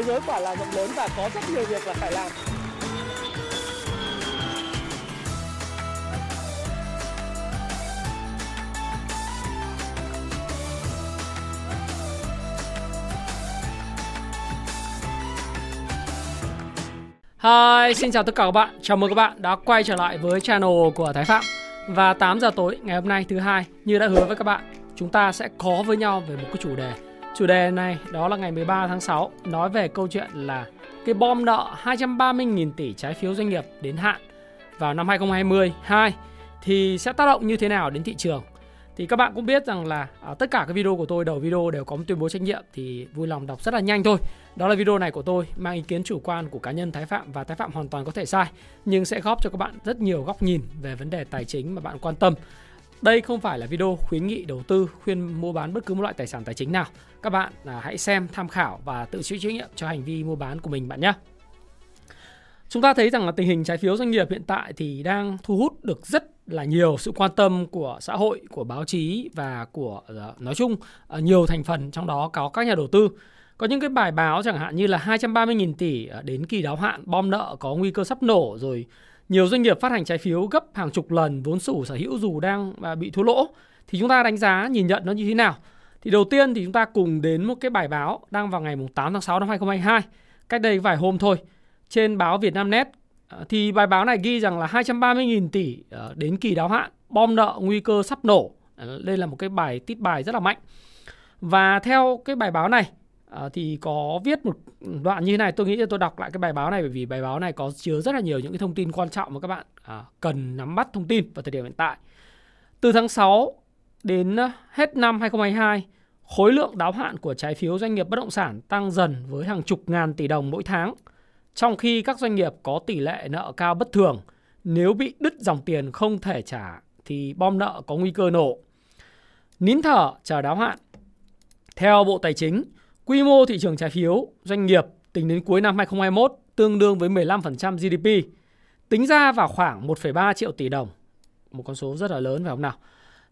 thế giới quả là rộng lớn và có rất nhiều việc là phải làm Hi, xin chào tất cả các bạn. Chào mừng các bạn đã quay trở lại với channel của Thái Phạm. Và 8 giờ tối ngày hôm nay thứ hai, như đã hứa với các bạn, chúng ta sẽ có với nhau về một cái chủ đề. Chủ đề này đó là ngày 13 tháng 6 nói về câu chuyện là cái bom nợ 230.000 tỷ trái phiếu doanh nghiệp đến hạn vào năm 2022 thì sẽ tác động như thế nào đến thị trường thì các bạn cũng biết rằng là à, tất cả các video của tôi đầu video đều có một tuyên bố trách nhiệm thì vui lòng đọc rất là nhanh thôi. Đó là video này của tôi mang ý kiến chủ quan của cá nhân Thái Phạm và Thái Phạm hoàn toàn có thể sai nhưng sẽ góp cho các bạn rất nhiều góc nhìn về vấn đề tài chính mà bạn quan tâm. Đây không phải là video khuyến nghị đầu tư, khuyên mua bán bất cứ một loại tài sản tài chính nào. Các bạn à, hãy xem, tham khảo và tự chịu trách nhiệm cho hành vi mua bán của mình bạn nhé. Chúng ta thấy rằng là tình hình trái phiếu doanh nghiệp hiện tại thì đang thu hút được rất là nhiều sự quan tâm của xã hội, của báo chí và của ờ, nói chung ờ, nhiều thành phần trong đó có các nhà đầu tư. Có những cái bài báo chẳng hạn như là 230.000 tỷ ờ, đến kỳ đáo hạn bom nợ có nguy cơ sắp nổ rồi nhiều doanh nghiệp phát hành trái phiếu gấp hàng chục lần vốn chủ sở hữu dù đang à, bị thua lỗ thì chúng ta đánh giá nhìn nhận nó như thế nào? Thì đầu tiên thì chúng ta cùng đến một cái bài báo đang vào ngày 8 tháng 6 năm 2022, cách đây vài hôm thôi trên báo Việt Nam Net à, thì bài báo này ghi rằng là 230.000 tỷ à, đến kỳ đáo hạn, bom nợ nguy cơ sắp nổ. Đây là một cái bài tít bài rất là mạnh. Và theo cái bài báo này Ờ, thì có viết một đoạn như thế này, tôi nghĩ là tôi đọc lại cái bài báo này bởi vì bài báo này có chứa rất là nhiều những cái thông tin quan trọng mà các bạn à, cần nắm bắt thông tin vào thời điểm hiện tại. Từ tháng 6 đến ờ, hết năm 2022, khối lượng đáo hạn của trái phiếu doanh nghiệp bất động sản tăng dần với hàng chục ngàn tỷ đồng mỗi tháng – trong khi các doanh nghiệp có tỷ lệ nợ cao bất thường, nếu bị đứt dòng tiền không thể trả thì bom nợ có nguy cơ nổ. Nín thở chờ đáo hạn. Theo Bộ Tài chính, quy mô thị trường trái phiếu doanh nghiệp tính đến cuối năm 2021 tương đương với 15% GDP. Tính ra vào khoảng 1,3 triệu tỷ đồng. Một con số rất là lớn phải không nào?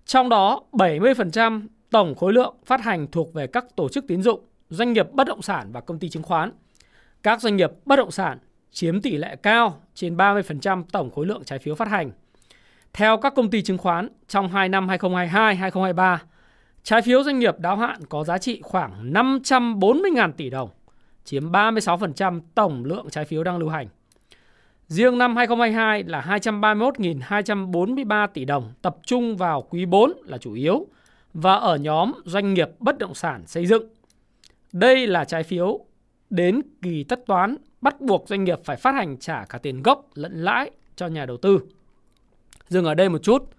Trong đó 70% tổng khối lượng phát hành thuộc về các tổ chức tín dụng, doanh nghiệp bất động sản và công ty chứng khoán – các doanh nghiệp bất động sản chiếm tỷ lệ cao trên 30% tổng khối lượng trái phiếu phát hành. Theo các công ty chứng khoán, trong 2 năm 2022-2023, trái phiếu doanh nghiệp đáo hạn có giá trị khoảng 540.000 tỷ đồng, chiếm 36% tổng lượng trái phiếu đang lưu hành. Riêng năm 2022 là 231.243 tỷ đồng, tập trung vào quý 4 là chủ yếu và ở nhóm doanh nghiệp bất động sản xây dựng. Đây là trái phiếu đến kỳ tất toán bắt buộc doanh nghiệp phải phát hành trả cả tiền gốc lẫn lãi cho nhà đầu tư. Dừng ở đây một chút.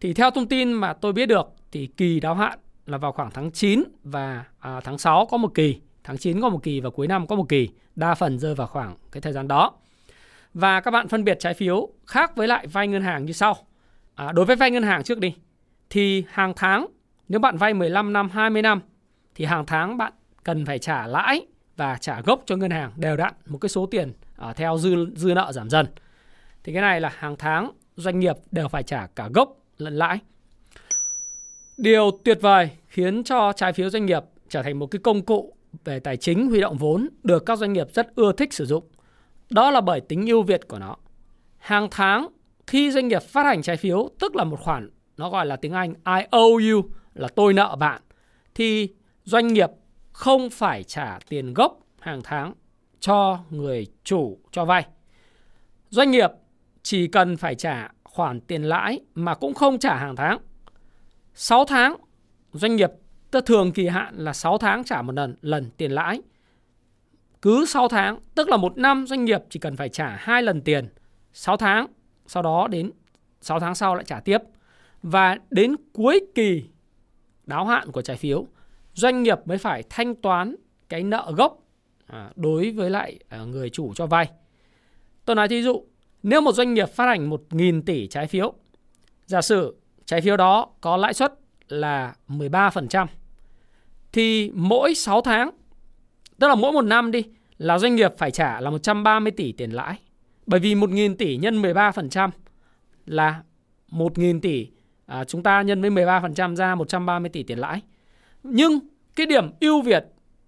Thì theo thông tin mà tôi biết được thì kỳ đáo hạn là vào khoảng tháng 9 và à, tháng 6 có một kỳ, tháng 9 có một kỳ và cuối năm có một kỳ, đa phần rơi vào khoảng cái thời gian đó. Và các bạn phân biệt trái phiếu khác với lại vay ngân hàng như sau. À, đối với vay ngân hàng trước đi thì hàng tháng nếu bạn vay 15 năm, 20 năm thì hàng tháng bạn cần phải trả lãi và trả gốc cho ngân hàng đều đặn một cái số tiền à, theo dư dư nợ giảm dần. Thì cái này là hàng tháng doanh nghiệp đều phải trả cả gốc lẫn lãi. Điều tuyệt vời khiến cho trái phiếu doanh nghiệp trở thành một cái công cụ về tài chính huy động vốn được các doanh nghiệp rất ưa thích sử dụng. Đó là bởi tính ưu việt của nó. Hàng tháng khi doanh nghiệp phát hành trái phiếu, tức là một khoản, nó gọi là tiếng Anh I owe you là tôi nợ bạn, thì doanh nghiệp không phải trả tiền gốc hàng tháng cho người chủ cho vay. Doanh nghiệp chỉ cần phải trả khoản tiền lãi mà cũng không trả hàng tháng. 6 tháng doanh nghiệp tức thường kỳ hạn là 6 tháng trả một lần lần tiền lãi. Cứ 6 tháng, tức là một năm doanh nghiệp chỉ cần phải trả hai lần tiền 6 tháng, sau đó đến 6 tháng sau lại trả tiếp. Và đến cuối kỳ đáo hạn của trái phiếu doanh nghiệp mới phải thanh toán cái nợ gốc à, đối với lại à, người chủ cho vay. Tôi nói thí dụ, nếu một doanh nghiệp phát hành 1.000 tỷ trái phiếu, giả sử trái phiếu đó có lãi suất là 13%, thì mỗi 6 tháng, tức là mỗi một năm đi, là doanh nghiệp phải trả là 130 tỷ tiền lãi. Bởi vì 1.000 tỷ nhân 13% là 1.000 tỷ, à, chúng ta nhân với 13% ra 130 tỷ tiền lãi. Nhưng cái điểm ưu việt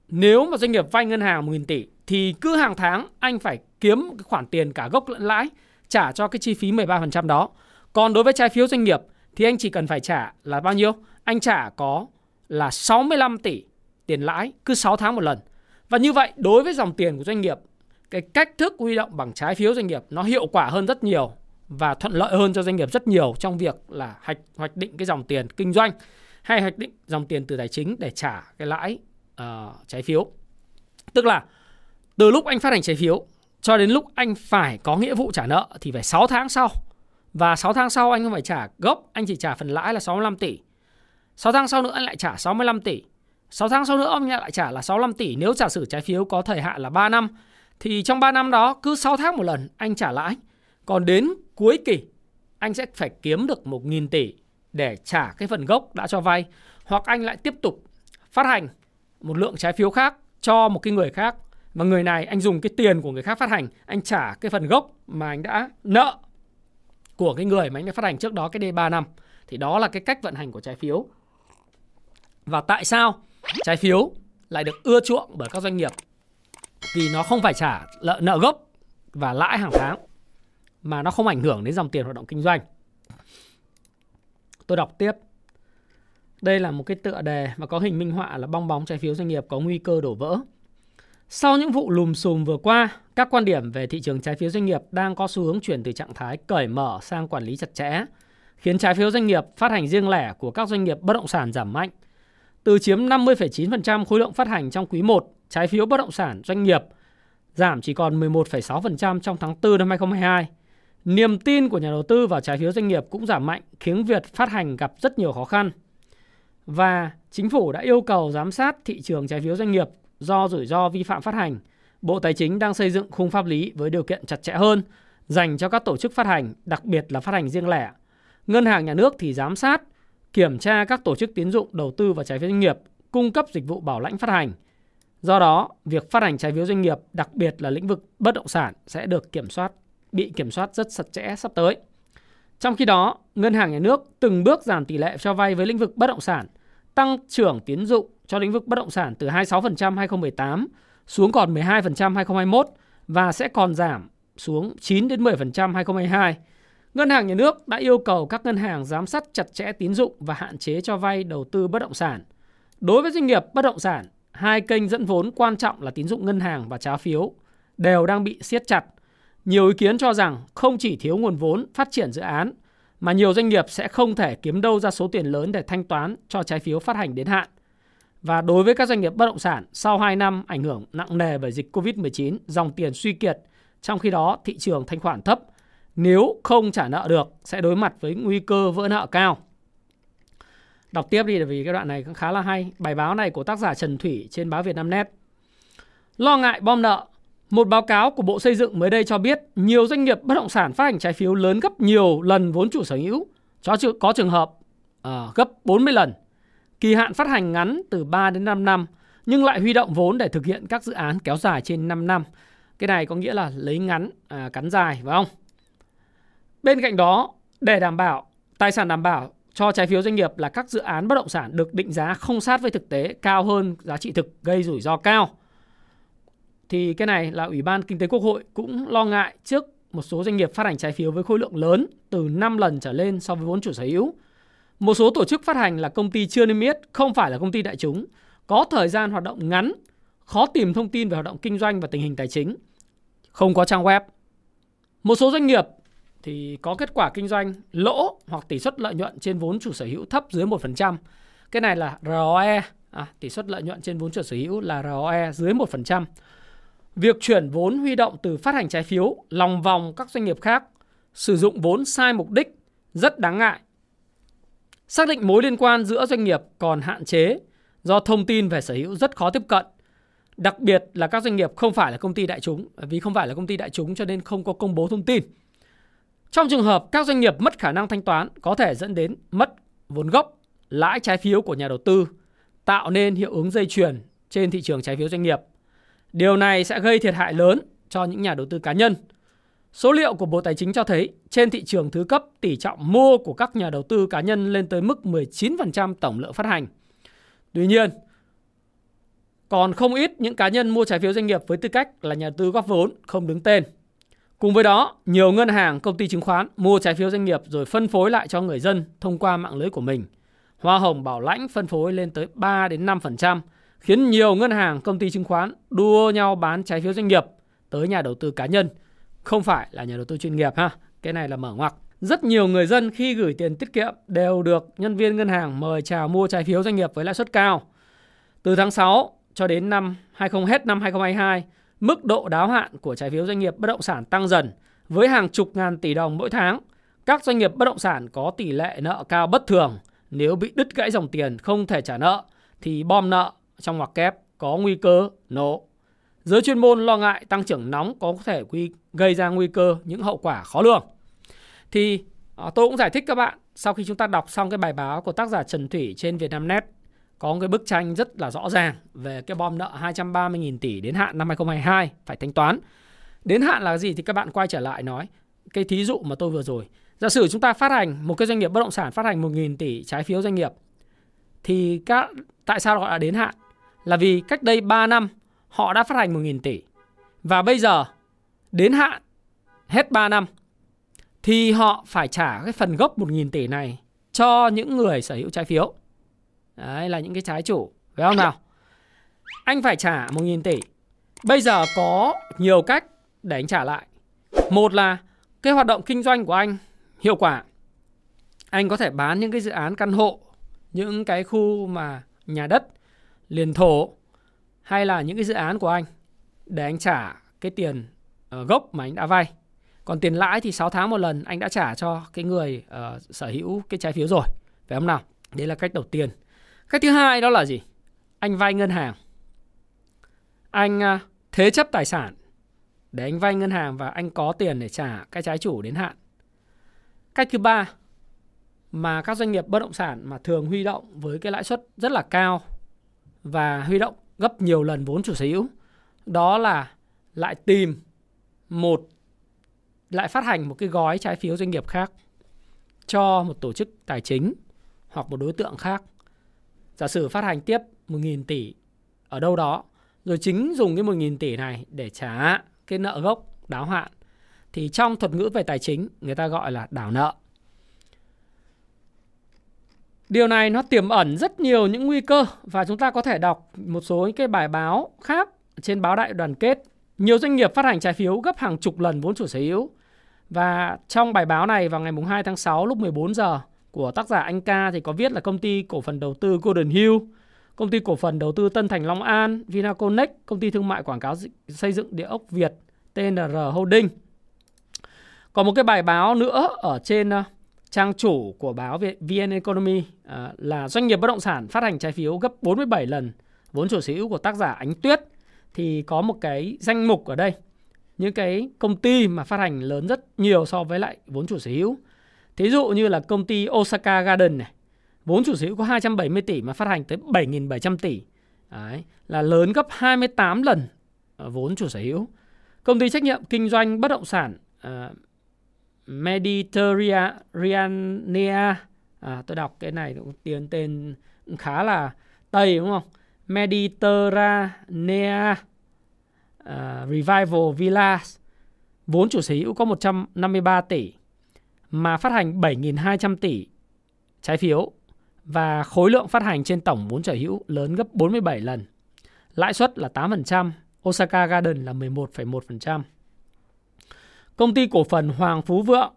nếu mà doanh nghiệp vay ngân hàng 1.000 tỷ thì cứ hàng tháng anh phải kiếm cái khoản tiền cả gốc lẫn lãi trả cho cái chi phí 13% đó. Còn đối với trái phiếu doanh nghiệp thì anh chỉ cần phải trả là bao nhiêu? Anh trả có là 65 tỷ tiền lãi cứ 6 tháng một lần. Và như vậy đối với dòng tiền của doanh nghiệp cái cách thức huy động bằng trái phiếu doanh nghiệp nó hiệu quả hơn rất nhiều và thuận lợi hơn cho doanh nghiệp rất nhiều trong việc là hoạch hoạch định cái dòng tiền kinh doanh hay hoạch định dòng tiền từ tài chính để trả cái lãi uh, trái phiếu. Tức là từ lúc anh phát hành trái phiếu cho đến lúc anh phải có nghĩa vụ trả nợ thì phải 6 tháng sau. Và 6 tháng sau anh không phải trả gốc, anh chỉ trả phần lãi là 65 tỷ. 6 tháng sau nữa anh lại trả 65 tỷ. 6 tháng sau nữa ông lại trả là 65 tỷ nếu giả sử trái phiếu có thời hạn là 3 năm thì trong 3 năm đó cứ 6 tháng một lần anh trả lãi. Còn đến cuối kỳ anh sẽ phải kiếm được 1.000 tỷ để trả cái phần gốc đã cho vay hoặc anh lại tiếp tục phát hành một lượng trái phiếu khác cho một cái người khác và người này anh dùng cái tiền của người khác phát hành anh trả cái phần gốc mà anh đã nợ của cái người mà anh đã phát hành trước đó cái D3 năm thì đó là cái cách vận hành của trái phiếu và tại sao trái phiếu lại được ưa chuộng bởi các doanh nghiệp vì nó không phải trả nợ, nợ gốc và lãi hàng tháng mà nó không ảnh hưởng đến dòng tiền hoạt động kinh doanh. Tôi đọc tiếp. Đây là một cái tựa đề và có hình minh họa là bong bóng trái phiếu doanh nghiệp có nguy cơ đổ vỡ. Sau những vụ lùm xùm vừa qua, các quan điểm về thị trường trái phiếu doanh nghiệp đang có xu hướng chuyển từ trạng thái cởi mở sang quản lý chặt chẽ, khiến trái phiếu doanh nghiệp phát hành riêng lẻ của các doanh nghiệp bất động sản giảm mạnh. Từ chiếm 50,9% khối lượng phát hành trong quý 1, trái phiếu bất động sản doanh nghiệp giảm chỉ còn 11,6% trong tháng 4 năm 2022. Niềm tin của nhà đầu tư vào trái phiếu doanh nghiệp cũng giảm mạnh, khiến việc phát hành gặp rất nhiều khó khăn. Và chính phủ đã yêu cầu giám sát thị trường trái phiếu doanh nghiệp do rủi ro vi phạm phát hành. Bộ Tài chính đang xây dựng khung pháp lý với điều kiện chặt chẽ hơn dành cho các tổ chức phát hành, đặc biệt là phát hành riêng lẻ. Ngân hàng nhà nước thì giám sát, kiểm tra các tổ chức tiến dụng đầu tư và trái phiếu doanh nghiệp, cung cấp dịch vụ bảo lãnh phát hành – Do đó, việc phát hành trái phiếu doanh nghiệp, đặc biệt là lĩnh vực bất động sản sẽ được kiểm soát, bị kiểm soát rất chặt chẽ sắp tới. Trong khi đó, Ngân hàng Nhà nước từng bước giảm tỷ lệ cho vay với lĩnh vực bất động sản, tăng trưởng tiến dụng cho lĩnh vực bất động sản từ 26% 2018 xuống còn 12% 2021 và sẽ còn giảm xuống 9 đến 10% 2022. Ngân hàng Nhà nước đã yêu cầu các ngân hàng giám sát chặt chẽ tín dụng và hạn chế cho vay đầu tư bất động sản. Đối với doanh nghiệp bất động sản, hai kênh dẫn vốn quan trọng là tín dụng ngân hàng và trái phiếu đều đang bị siết chặt. Nhiều ý kiến cho rằng không chỉ thiếu nguồn vốn phát triển dự án mà nhiều doanh nghiệp sẽ không thể kiếm đâu ra số tiền lớn để thanh toán cho trái phiếu phát hành đến hạn. Và đối với các doanh nghiệp bất động sản, sau 2 năm ảnh hưởng nặng nề bởi dịch Covid-19, dòng tiền suy kiệt, trong khi đó thị trường thanh khoản thấp, nếu không trả nợ được sẽ đối mặt với nguy cơ vỡ nợ cao. Đọc tiếp đi vì cái đoạn này cũng khá là hay. Bài báo này của tác giả Trần Thủy trên báo Việt Nam Net. Lo ngại bom nợ. Một báo cáo của Bộ Xây dựng mới đây cho biết nhiều doanh nghiệp bất động sản phát hành trái phiếu lớn gấp nhiều lần vốn chủ sở hữu. Có trường hợp uh, gấp 40 lần. Kỳ hạn phát hành ngắn từ 3 đến 5 năm nhưng lại huy động vốn để thực hiện các dự án kéo dài trên 5 năm. Cái này có nghĩa là lấy ngắn à, cắn dài phải không? Bên cạnh đó, để đảm bảo tài sản đảm bảo cho trái phiếu doanh nghiệp là các dự án bất động sản được định giá không sát với thực tế cao hơn giá trị thực gây rủi ro cao. Thì cái này là Ủy ban Kinh tế Quốc hội cũng lo ngại trước một số doanh nghiệp phát hành trái phiếu với khối lượng lớn từ 5 lần trở lên so với vốn chủ sở hữu. Một số tổ chức phát hành là công ty chưa niêm yết, không phải là công ty đại chúng, có thời gian hoạt động ngắn, khó tìm thông tin về hoạt động kinh doanh và tình hình tài chính, không có trang web. Một số doanh nghiệp thì có kết quả kinh doanh lỗ hoặc tỷ suất lợi nhuận trên vốn chủ sở hữu thấp dưới 1%. Cái này là ROE, à, tỷ suất lợi nhuận trên vốn chủ sở hữu là ROE dưới 1%. Việc chuyển vốn huy động từ phát hành trái phiếu lòng vòng các doanh nghiệp khác sử dụng vốn sai mục đích rất đáng ngại. Xác định mối liên quan giữa doanh nghiệp còn hạn chế do thông tin về sở hữu rất khó tiếp cận. Đặc biệt là các doanh nghiệp không phải là công ty đại chúng, vì không phải là công ty đại chúng cho nên không có công bố thông tin. Trong trường hợp các doanh nghiệp mất khả năng thanh toán có thể dẫn đến mất vốn gốc, lãi trái phiếu của nhà đầu tư, tạo nên hiệu ứng dây chuyền trên thị trường trái phiếu doanh nghiệp. Điều này sẽ gây thiệt hại lớn cho những nhà đầu tư cá nhân. Số liệu của Bộ Tài chính cho thấy trên thị trường thứ cấp tỷ trọng mua của các nhà đầu tư cá nhân lên tới mức 19% tổng lượng phát hành. Tuy nhiên, Còn không ít những cá nhân mua trái phiếu doanh nghiệp với tư cách là nhà đầu tư góp vốn không đứng tên. Cùng với đó, nhiều ngân hàng, công ty chứng khoán mua trái phiếu doanh nghiệp rồi phân phối lại cho người dân thông qua mạng lưới của mình. Hoa hồng bảo lãnh phân phối lên tới 3 đến 5%, khiến nhiều ngân hàng, công ty chứng khoán đua nhau bán trái phiếu doanh nghiệp tới nhà đầu tư cá nhân, không phải là nhà đầu tư chuyên nghiệp ha. Cái này là mở ngoặc. Rất nhiều người dân khi gửi tiền tiết kiệm đều được nhân viên ngân hàng mời chào mua trái phiếu doanh nghiệp với lãi suất cao. Từ tháng 6 cho đến năm 20 hết năm 2022, mức độ đáo hạn của trái phiếu doanh nghiệp bất động sản tăng dần với hàng chục ngàn tỷ đồng mỗi tháng. Các doanh nghiệp bất động sản có tỷ lệ nợ cao bất thường, nếu bị đứt gãy dòng tiền không thể trả nợ thì bom nợ trong ngoặc kép có nguy cơ nổ. Giới chuyên môn lo ngại tăng trưởng nóng có thể gây ra nguy cơ những hậu quả khó lường. Thì à, tôi cũng giải thích các bạn sau khi chúng ta đọc xong cái bài báo của tác giả Trần Thủy trên Vietnamnet, có một cái bức tranh rất là rõ ràng về cái bom nợ 230.000 tỷ đến hạn năm 2022 phải thanh toán. Đến hạn là gì thì các bạn quay trở lại nói cái thí dụ mà tôi vừa rồi. Giả sử chúng ta phát hành, một cái doanh nghiệp bất động sản phát hành 1.000 tỷ trái phiếu doanh nghiệp, thì các, tại sao gọi là đến hạn? Là vì cách đây 3 năm họ đã phát hành 1.000 tỷ và bây giờ đến hạn hết 3 năm thì họ phải trả cái phần gốc 1.000 tỷ này cho những người sở hữu trái phiếu. Đấy là những cái trái chủ, phải không nào? Anh phải trả 1.000 tỷ. Bây giờ có nhiều cách để anh trả lại. Một là cái hoạt động kinh doanh của anh hiệu quả. Anh có thể bán những cái dự án căn hộ, những cái khu mà nhà đất, liền thổ hay là những cái dự án của anh để anh trả cái tiền uh, gốc mà anh đã vay. Còn tiền lãi thì 6 tháng một lần anh đã trả cho cái người uh, sở hữu cái trái phiếu rồi. Phải không nào? Đấy là cách đầu tiên. Cách thứ hai đó là gì? Anh vay ngân hàng. Anh uh, thế chấp tài sản để anh vay ngân hàng và anh có tiền để trả cái trái chủ đến hạn. Cách thứ ba mà các doanh nghiệp bất động sản mà thường huy động với cái lãi suất rất là cao và huy động gấp nhiều lần vốn chủ sở hữu đó là lại tìm một lại phát hành một cái gói trái phiếu doanh nghiệp khác cho một tổ chức tài chính hoặc một đối tượng khác. Giả sử phát hành tiếp 1.000 tỷ ở đâu đó, rồi chính dùng cái 1.000 tỷ này để trả cái nợ gốc đáo hạn. Thì trong thuật ngữ về tài chính, người ta gọi là đảo nợ. Điều này nó tiềm ẩn rất nhiều những nguy cơ và chúng ta có thể đọc một số những cái bài báo khác trên báo đại đoàn kết. Nhiều doanh nghiệp phát hành trái phiếu gấp hàng chục lần vốn chủ sở hữu. Và trong bài báo này vào ngày 2 tháng 6 lúc 14 giờ của tác giả Anh Ca thì có viết là công ty cổ phần đầu tư Golden Hill, công ty cổ phần đầu tư Tân Thành Long An, Vinaconex, công ty thương mại quảng cáo xây dựng địa ốc Việt, TNR Holding. Còn một cái bài báo nữa ở trên ờ, trang chủ của báo VN Economy à, là doanh nghiệp bất động sản phát hành trái phiếu gấp 47 lần vốn chủ sở hữu của tác giả Ánh Tuyết thì có một cái danh mục ở đây những cái công ty mà phát hành lớn rất nhiều so với lại vốn chủ sở hữu. Thí dụ như là công ty Osaka Garden này, vốn chủ sở hữu có 270 tỷ mà phát hành tới 7.700 tỷ. Đấy, là lớn gấp 28 lần ờ, vốn chủ sở hữu. Công ty trách nhiệm kinh doanh bất động sản uh, Mediterranea à, tôi đọc cái này cũng tiền tên cũng khá là tây đúng không? Mediterranea uh, à, Revival Villas. Vốn chủ sở hữu có 153 tỷ mà phát hành 7.200 tỷ trái phiếu. Và khối lượng phát hành trên tổng vốn sở hữu lớn gấp 47 lần. Lãi suất là 8%, Osaka Garden là 11,1%. Công ty cổ phần Hoàng Phú Vượng,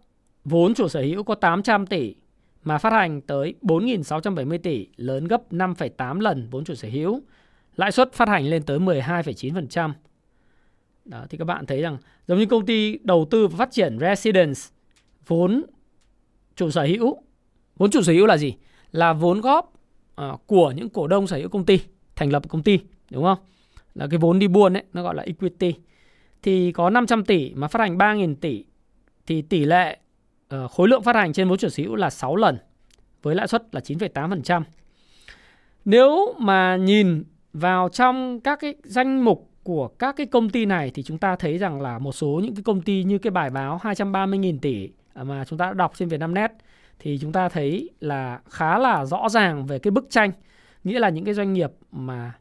vốn chủ sở hữu có 800 tỷ mà phát hành tới 4.670 tỷ, lớn gấp 5,8 lần vốn chủ sở hữu. Lãi suất phát hành lên tới 12,9%. Đó, thì các bạn thấy rằng giống như công ty đầu tư và phát triển Residence, vốn chủ sở hữu. Vốn chủ sở hữu là gì? Là vốn góp uh, của những cổ đông sở hữu công ty, thành lập công ty, đúng không? Là cái vốn đi buôn ấy, nó gọi là equity thì có 500 tỷ mà phát hành 3.000 tỷ thì tỷ lệ uh, khối lượng phát hành trên vốn chủ sở hữu là 6 lần với lãi suất là 9,8%. Nếu mà nhìn vào trong các cái danh mục của các cái công ty này thì chúng ta thấy rằng là một số những cái công ty như cái bài báo 230.000 tỷ mà chúng ta đã đọc trên Vietnamnet thì chúng ta thấy là khá là rõ ràng về cái bức tranh nghĩa là những cái doanh nghiệp mà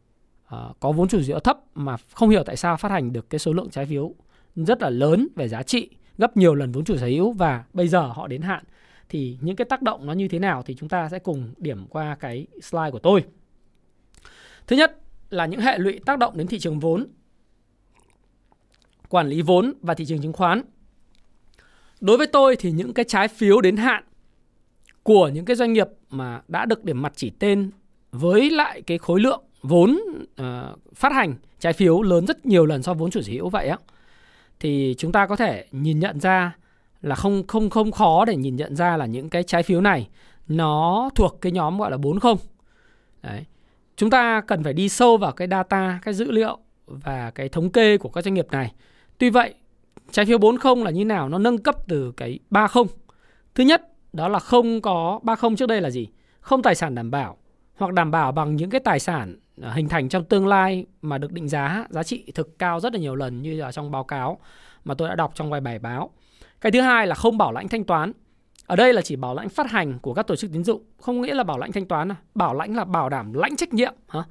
Ờ, có vốn chủ sở hữu thấp mà không hiểu tại sao phát hành được cái số lượng trái phiếu rất là lớn về giá trị gấp nhiều lần vốn chủ sở hữu và bây giờ họ đến hạn thì những cái tác động nó như thế nào thì chúng ta sẽ cùng điểm qua cái slide của tôi. Thứ nhất là những hệ lụy tác động đến thị trường vốn, quản lý vốn và thị trường chứng khoán. Đối với tôi thì những cái trái phiếu đến hạn của những cái doanh nghiệp mà đã được điểm mặt chỉ tên với lại cái khối lượng vốn uh, phát hành trái phiếu lớn rất nhiều lần so với vốn chủ sở hữu vậy á thì chúng ta có thể nhìn nhận ra là không không không khó để nhìn nhận ra là những cái trái phiếu này nó thuộc cái nhóm gọi là 40. Đấy. Chúng ta cần phải đi sâu vào cái data, cái dữ liệu và cái thống kê của các doanh nghiệp này. Tuy vậy, trái phiếu 40 là như nào? Nó nâng cấp từ cái 30. Thứ nhất, đó là không có 30 trước đây là gì? Không tài sản đảm bảo hoặc đảm bảo bằng những cái tài sản Ờ, hình thành trong tương lai mà được định giá giá trị thực cao rất là nhiều lần như là trong báo cáo mà tôi đã đọc trong vài bài báo. Cái thứ hai là không bảo lãnh thanh toán. Ở đây là chỉ bảo lãnh phát hành của các tổ chức tín dụng, không nghĩa là bảo lãnh thanh toán. Bảo lãnh là bảo đảm lãnh trách nhiệm, hả?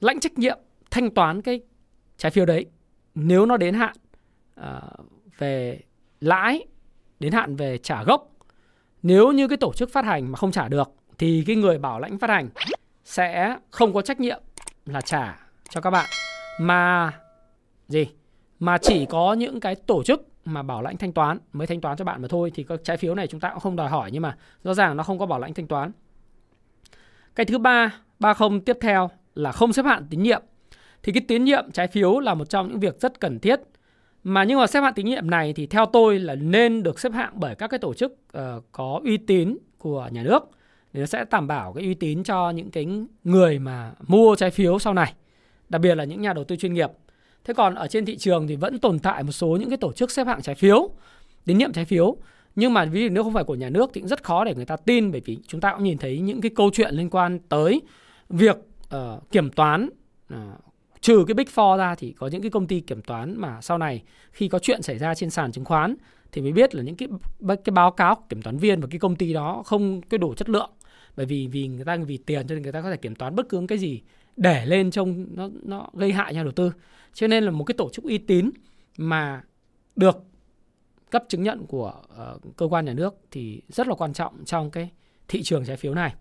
lãnh trách nhiệm thanh toán cái trái phiếu đấy nếu nó đến hạn uh, về lãi, đến hạn về trả gốc. Nếu như cái tổ chức phát hành mà không trả được thì cái người bảo lãnh phát hành sẽ không có trách nhiệm là trả cho các bạn mà gì mà chỉ có những cái tổ chức mà bảo lãnh thanh toán mới thanh toán cho bạn mà thôi thì các trái phiếu này chúng ta cũng không đòi hỏi nhưng mà rõ ràng nó không có bảo lãnh thanh toán. Cái thứ ba, ba không tiếp theo là không xếp hạn tín nhiệm. Thì cái tín nhiệm trái phiếu là một trong những việc rất cần thiết. Mà nhưng mà xếp hạng tín nhiệm này thì theo tôi là nên được xếp hạng bởi các cái tổ chức uh, có uy tín của nhà nước thì nó sẽ đảm bảo cái uy tín cho những cái người mà mua trái phiếu sau này, đặc biệt là những nhà đầu tư chuyên nghiệp. Thế còn ở trên thị trường thì vẫn tồn tại một số những cái tổ chức xếp hạng trái phiếu, tín nhiệm trái phiếu. Nhưng mà ví dụ nếu không phải của nhà nước thì cũng rất khó để người ta tin bởi vì chúng ta cũng nhìn thấy những cái câu chuyện liên quan tới việc uh, kiểm toán uh, trừ cái Big Four ra thì có những cái công ty kiểm toán mà sau này khi có chuyện xảy ra trên sàn chứng khoán thì mới biết là những cái cái báo cáo kiểm toán viên và cái công ty đó không cái đủ chất lượng bởi vì vì người ta vì tiền cho nên người ta có thể kiểm toán bất cứ cái gì để lên trông nó nó gây hại nhà đầu tư cho nên là một cái tổ chức uy tín mà được cấp chứng nhận của uh, cơ quan nhà nước thì rất là quan trọng trong cái thị trường trái phiếu này.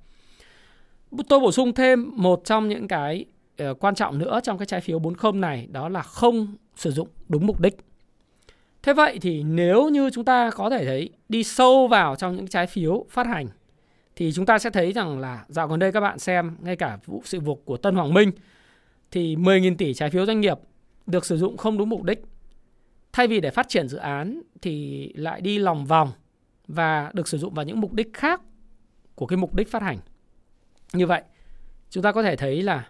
Tôi bổ sung thêm một trong những cái uh, quan trọng nữa trong cái trái phiếu 40 này đó là không sử dụng đúng mục đích. Thế vậy thì nếu như chúng ta có thể thấy đi sâu vào trong những trái phiếu phát hành thì chúng ta sẽ thấy rằng là dạo gần đây các bạn xem ngay cả vụ sự vụ của Tân Hoàng Minh thì 10.000 tỷ trái phiếu doanh nghiệp được sử dụng không đúng mục đích. Thay vì để phát triển dự án thì lại đi lòng vòng và được sử dụng vào những mục đích khác của cái mục đích phát hành. Như vậy, chúng ta có thể thấy là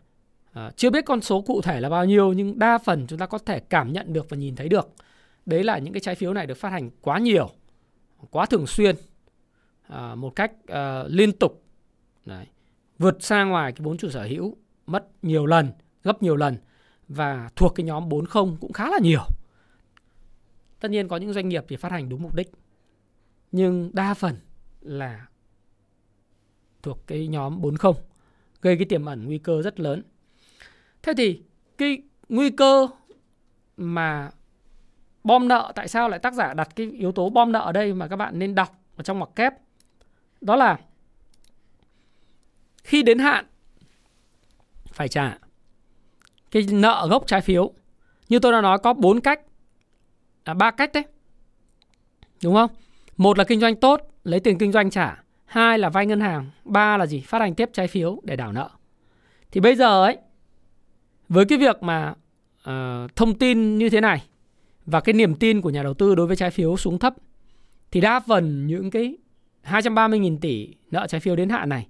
ờ, chưa biết con số cụ thể là bao nhiêu nhưng đa phần chúng ta có thể cảm nhận được và nhìn thấy được. Đấy là những cái trái phiếu này được phát hành quá nhiều, quá thường xuyên, À, một cách uh, liên tục, Đấy. vượt xa ngoài cái vốn chủ sở hữu, mất nhiều lần, gấp nhiều lần và thuộc cái nhóm 40 cũng khá là nhiều. Tất nhiên có những doanh nghiệp thì phát hành đúng mục đích. Nhưng đa phần là thuộc cái nhóm 40 gây cái tiềm ẩn nguy cơ rất lớn. Thế thì cái nguy cơ mà bom nợ tại sao lại tác giả đặt cái yếu tố bom nợ ở đây mà các bạn nên đọc ở trong ngoặc kép đó là khi đến hạn phải trả cái nợ gốc trái phiếu. Như tôi đã nói có bốn cách à ba cách đấy. Đúng không? Một là kinh doanh tốt lấy tiền kinh doanh trả. Hai là vay ngân hàng. Ba là gì? Phát hành tiếp trái phiếu để đảo nợ. Thì bây giờ ấy với cái việc mà uh, thông tin như thế này và cái niềm tin của nhà đầu tư đối với trái phiếu xuống thấp thì đa phần những cái 230.000 tỷ nợ trái phiếu đến hạn này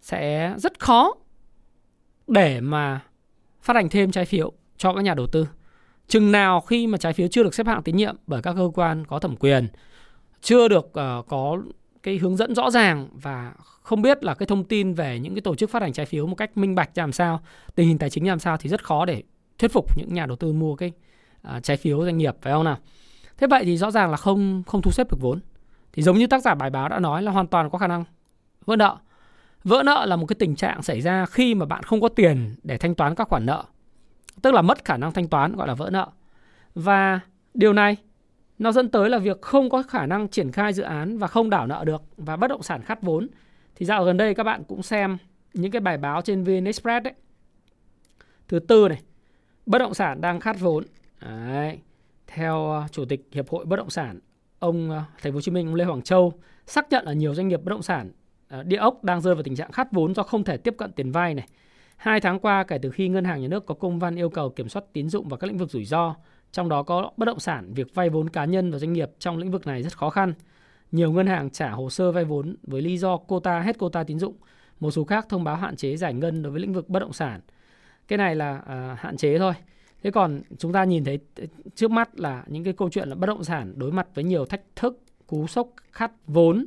sẽ rất khó để mà phát hành thêm trái phiếu cho các nhà đầu tư. Chừng nào khi mà trái phiếu chưa được xếp hạng tín nhiệm bởi các cơ quan có thẩm quyền, chưa được uh, có cái hướng dẫn rõ ràng và không biết là cái thông tin về những cái tổ chức phát hành trái phiếu một cách minh bạch làm sao, tình hình tài chính làm sao thì rất khó để thuyết phục những nhà đầu tư mua cái uh, trái phiếu doanh nghiệp phải không nào? Thế vậy thì rõ ràng là không không thu xếp được vốn. Thì giống như tác giả bài báo đã nói là hoàn toàn có khả năng vỡ nợ. Vỡ nợ là một cái tình trạng xảy ra khi mà bạn không có tiền để thanh toán các khoản nợ. Tức là mất khả năng thanh toán gọi là vỡ nợ. Và điều này nó dẫn tới là việc không có khả năng triển khai dự án và không đảo nợ được và bất động sản khát vốn. Thì dạo gần đây các bạn cũng xem những cái bài báo trên VN Express đấy. Thứ tư này, bất động sản đang khát vốn. Đấy. Theo ờ, chủ tịch Hiệp hội Bất động sản, ông ờ, Thành phố Hồ Chí Minh ông Lê Hoàng Châu xác nhận là nhiều doanh nghiệp bất động sản ờ, địa ốc đang rơi vào tình trạng khát vốn do không thể tiếp cận tiền vay này. Hai tháng qua kể từ khi ngân hàng nhà nước có công văn yêu cầu kiểm soát tín dụng và các lĩnh vực rủi ro, trong đó có bất động sản, việc vay vốn cá nhân và doanh nghiệp trong lĩnh vực này rất khó khăn. Nhiều ngân hàng trả hồ sơ vay vốn với lý do quota hết quota tín dụng. Một số khác thông báo hạn chế giải ngân đối với lĩnh vực bất động sản. Cái này là à, hạn chế thôi. Thế còn chúng ta nhìn thấy trước mắt là những cái câu chuyện là bất động sản đối mặt với nhiều thách thức, cú sốc khát vốn,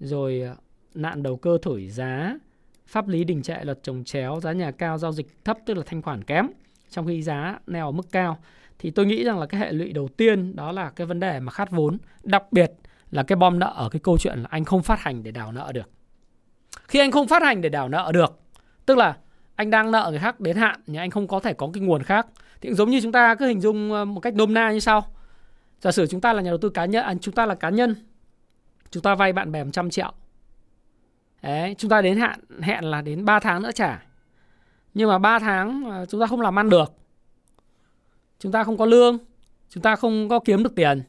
rồi ờ, nạn đầu cơ thổi giá, pháp lý đình trệ luật trồng chéo, giá nhà cao giao dịch thấp tức là thanh khoản kém, trong khi giá neo ở mức cao thì tôi nghĩ rằng là cái hệ lụy đầu tiên đó là cái vấn đề mà khát vốn, đặc biệt là cái bom nợ ở cái câu chuyện là anh không phát hành để đảo nợ được. Khi anh không phát hành để đảo nợ được, tức là anh đang nợ người khác đến hạn nhưng anh không có thể có cái nguồn khác thì giống như chúng ta cứ hình dung một cách nôm na như sau giả sử chúng ta là nhà đầu tư cá nhân à, chúng ta là cá nhân chúng ta vay bạn bè 100 triệu Đấy, chúng ta đến hạn hẹn là đến 3 tháng nữa trả nhưng mà 3 tháng chúng ta không làm ăn được chúng ta không có lương chúng ta không có kiếm được tiền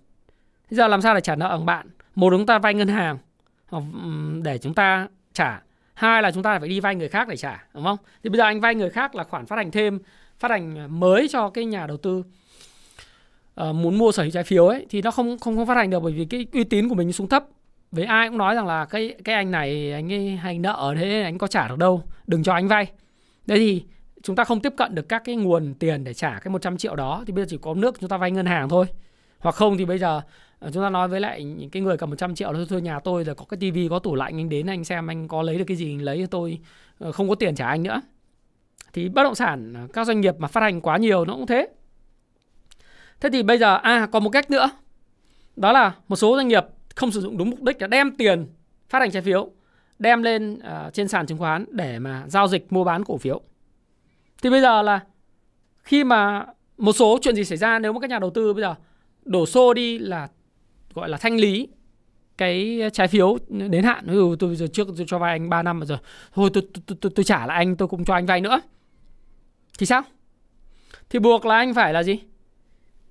bây giờ làm sao để trả nợ bằng bạn một chúng ta vay ngân hàng để chúng ta trả hai là chúng ta phải đi vay người khác để trả đúng không thì bây giờ anh vay người khác là khoản phát hành thêm phát hành mới cho cái nhà đầu tư uh, muốn mua sở hữu trái phiếu ấy thì nó không không không phát hành được bởi vì cái uy tín của mình xuống thấp. Với ai cũng nói rằng là cái cái anh này anh ấy hành nợ thế anh có trả được đâu đừng cho anh vay. Đấy thì chúng ta không tiếp cận được các cái nguồn tiền để trả cái 100 triệu đó thì bây giờ chỉ có nước chúng ta vay ngân hàng thôi. Hoặc không thì bây giờ ờ, chúng ta nói với lại những cái người cầm 100 triệu thôi thôi nhà tôi giờ có cái tivi có tủ lạnh anh đến anh xem anh có lấy được cái gì anh lấy tôi ờ, không có tiền trả anh nữa thì bất động sản à, các doanh nghiệp mà phát hành quá nhiều nó cũng thế. Thế thì bây giờ à còn một cách nữa. Đó là một số doanh nghiệp không sử dụng đúng mục đích là đem tiền phát hành trái phiếu đem lên uh, trên sàn chứng khoán để mà giao dịch mua bán cổ phiếu. Thì bây giờ là khi mà một số chuyện gì xảy ra nếu mà các nhà đầu tư bây giờ đổ xô đi là gọi là thanh lý cái trái phiếu đến hạn. Ví dụ tôi giờ trước tôi cho vay anh 3 năm rồi thôi tôi, tôi, tôi, tôi trả lại anh tôi cũng cho anh vay nữa thì sao? Thì buộc là anh phải là gì?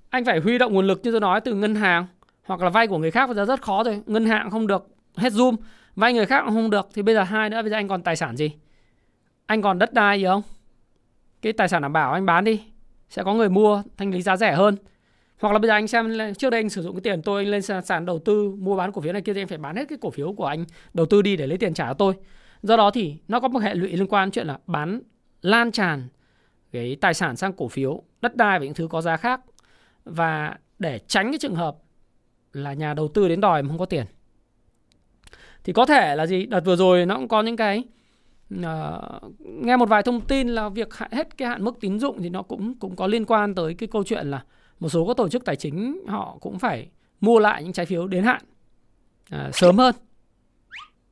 Anh phải huy động nguồn lực như tôi nói từ ngân hàng hoặc là vay của người khác, bây giờ rất khó rồi. Ngân hàng không được hết zoom, vay người khác cũng không được. Thì bây giờ hai nữa, bây giờ anh còn tài sản gì? Anh còn đất đai gì không? Cái tài sản đảm bảo anh bán đi, sẽ có người mua, thanh lý giá rẻ hơn. Hoặc là bây giờ anh xem trước đây anh sử dụng cái tiền tôi anh lên sàn đầu tư, mua bán cổ phiếu này kia thì anh phải bán hết cái cổ phiếu của anh, đầu tư đi để lấy tiền trả cho tôi. Do đó thì nó có một hệ lụy liên quan chuyện là bán lan tràn cái tài sản sang cổ phiếu đất đai và những thứ có giá khác. Và để tránh cái trường hợp là nhà đầu tư đến đòi mà không có tiền. Thì có thể là gì? Đợt vừa rồi nó cũng có những cái uh, nghe một vài thông tin là việc hết cái hạn mức tín dụng thì nó cũng cũng có liên quan tới cái câu chuyện là một số các tổ chức tài chính họ cũng phải mua lại những trái phiếu đến hạn uh, sớm hơn.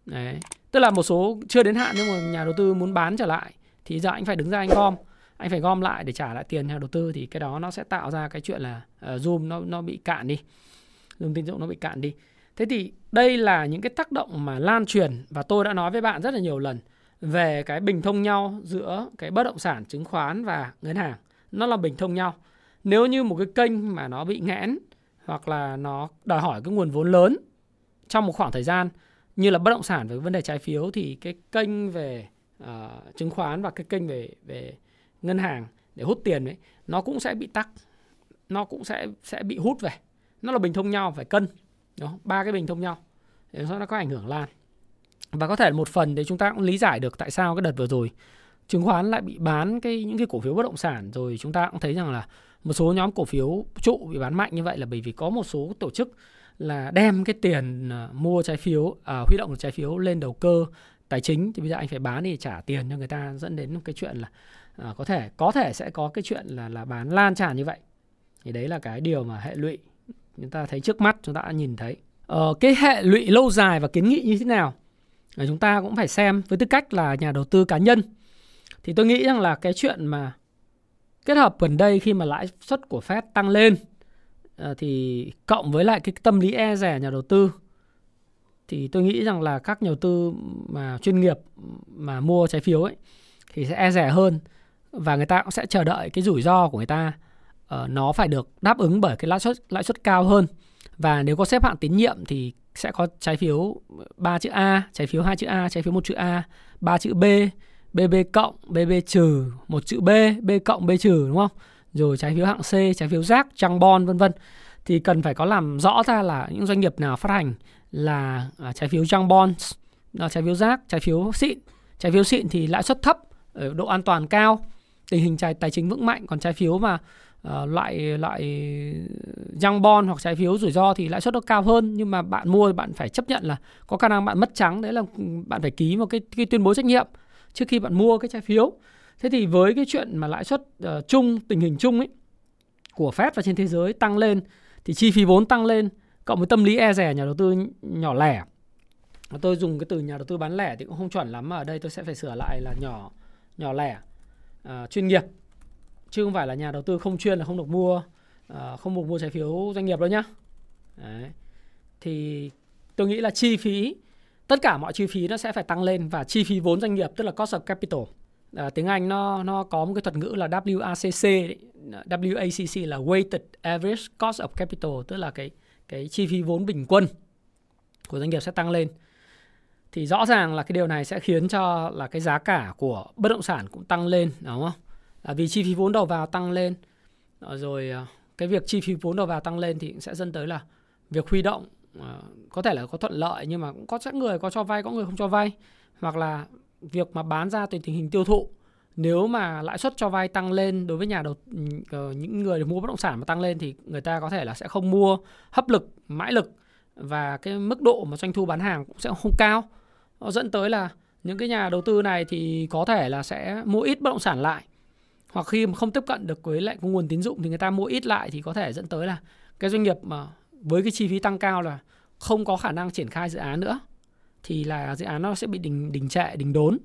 Đấy. tức là một số chưa đến hạn nhưng mà nhà đầu tư muốn bán trở lại thì giờ anh phải đứng ra anh gom anh phải gom lại để trả lại tiền nhà đầu tư thì cái đó nó sẽ tạo ra cái chuyện là uh, zoom nó nó bị cạn đi. Zoom tín dụng nó bị cạn đi. Thế thì đây là những cái tác động mà lan truyền và tôi đã nói với bạn rất là nhiều lần về cái bình thông nhau giữa cái bất động sản chứng khoán và ngân hàng. Nó là bình thông nhau. Nếu như một cái kênh mà nó bị nghẽn hoặc là nó đòi hỏi cái nguồn vốn lớn trong một khoảng thời gian như là bất động sản với vấn đề trái phiếu thì cái kênh về uh, chứng khoán và cái kênh về về ngân hàng để hút tiền ấy nó cũng sẽ bị tắc nó cũng sẽ sẽ bị hút về. Nó là bình thông nhau phải cân đó ba cái bình thông nhau để nó có ảnh hưởng lan. Và có thể một phần để chúng ta cũng lý giải được tại sao cái đợt vừa rồi chứng khoán lại bị bán cái những cái cổ phiếu bất động sản. Rồi chúng ta cũng thấy rằng là một số nhóm cổ phiếu trụ bị bán mạnh như vậy là bởi vì có một số tổ chức là đem cái tiền à, mua trái phiếu à, huy động trái phiếu lên đầu cơ tài chính. Thì bây giờ anh phải bán để trả tiền cho người ta dẫn đến cái chuyện là à, có thể có thể sẽ có cái chuyện là là bán lan tràn như vậy. Thì đấy là cái điều mà hệ lụy. Chúng ta thấy trước mắt chúng ta đã nhìn thấy. Ờ, cái hệ lụy lâu dài và kiến nghị như thế nào? Ờ, chúng ta cũng phải xem với tư cách là nhà đầu tư cá nhân. Thì tôi nghĩ rằng là cái chuyện mà kết hợp gần đây khi mà lãi suất của Fed tăng lên ờ, thì cộng với lại cái tâm lý e rẻ nhà đầu tư thì tôi nghĩ rằng là các nhà đầu tư mà chuyên nghiệp mà mua trái phiếu ấy thì sẽ e rẻ hơn và người ta cũng sẽ chờ đợi cái rủi ro của người ta uh, nó phải được đáp ứng bởi cái lãi suất lãi suất cao hơn và nếu có xếp hạng tín nhiệm thì sẽ có trái phiếu 3 chữ A, trái phiếu 2 chữ A, trái phiếu 1 chữ A, 3 chữ B, BB cộng, BB trừ, một chữ B, B cộng, B trừ đúng không? Rồi trái phiếu hạng C, trái phiếu rác, trăng bon vân vân. Thì cần phải có làm rõ ra là những doanh nghiệp nào phát hành là à, trái phiếu junk bonds, là trái phiếu rác, trái phiếu xịn. Trái phiếu xịn thì lãi suất thấp, ở độ an toàn cao, tình hình tài, tài chính vững mạnh. Còn trái phiếu mà ờ, uh, loại loại young bond hoặc trái phiếu rủi ro thì lãi suất nó cao hơn nhưng mà bạn mua bạn phải chấp nhận là có khả năng bạn mất trắng đấy là bạn phải ký một cái, cái tuyên bố trách nhiệm trước khi bạn mua cái trái phiếu. Thế thì với cái chuyện mà lãi suất uh, chung tình hình chung ấy của Fed và trên thế giới tăng lên thì chi phí vốn tăng lên cộng với tâm lý e rẻ nhà đầu tư nhỏ lẻ tôi dùng cái từ nhà đầu tư bán lẻ thì cũng không chuẩn lắm mà ở đây tôi sẽ phải sửa lại là nhỏ nhỏ lẻ uh, chuyên nghiệp. Chứ không phải là nhà đầu tư không chuyên là không được mua uh, không được mua trái phiếu doanh nghiệp đâu nhá. Đấy. thì tôi nghĩ là chi phí tất cả mọi chi phí nó sẽ phải tăng lên và chi phí vốn doanh nghiệp tức là cost of capital. Uh, tiếng Anh nó nó có một cái thuật ngữ là WACC WACC là weighted average cost of capital tức là cái cái chi phí vốn bình quân của doanh nghiệp sẽ tăng lên thì rõ ràng là cái điều này sẽ khiến cho là cái giá cả của bất động sản cũng tăng lên, đúng không? Là vì chi phí vốn đầu vào tăng lên. Ờ, rồi ờ, cái việc chi phí vốn đầu vào tăng lên thì sẽ dẫn tới là việc huy động ờ, có thể là có thuận lợi nhưng mà cũng có sẽ người có cho vay, có người không cho vay. Hoặc là việc mà bán ra tùy tình hình tiêu thụ, nếu mà lãi suất cho vay tăng lên đối với nhà đầu những người mua bất động sản mà tăng lên thì người ta có thể là sẽ không mua hấp lực, mãi lực. Và cái mức độ mà doanh thu bán hàng cũng sẽ không cao nó dẫn tới là những cái nhà đầu tư này thì có thể là sẽ mua ít bất động sản lại. Hoặc khi mà không tiếp cận được với lại nguồn tín dụng thì người ta mua ít lại thì có thể dẫn tới là cái doanh nghiệp mà với cái chi phí tăng cao là không có khả năng triển khai dự án nữa. Thì là dự án nó sẽ bị đình đình trệ, đình đốn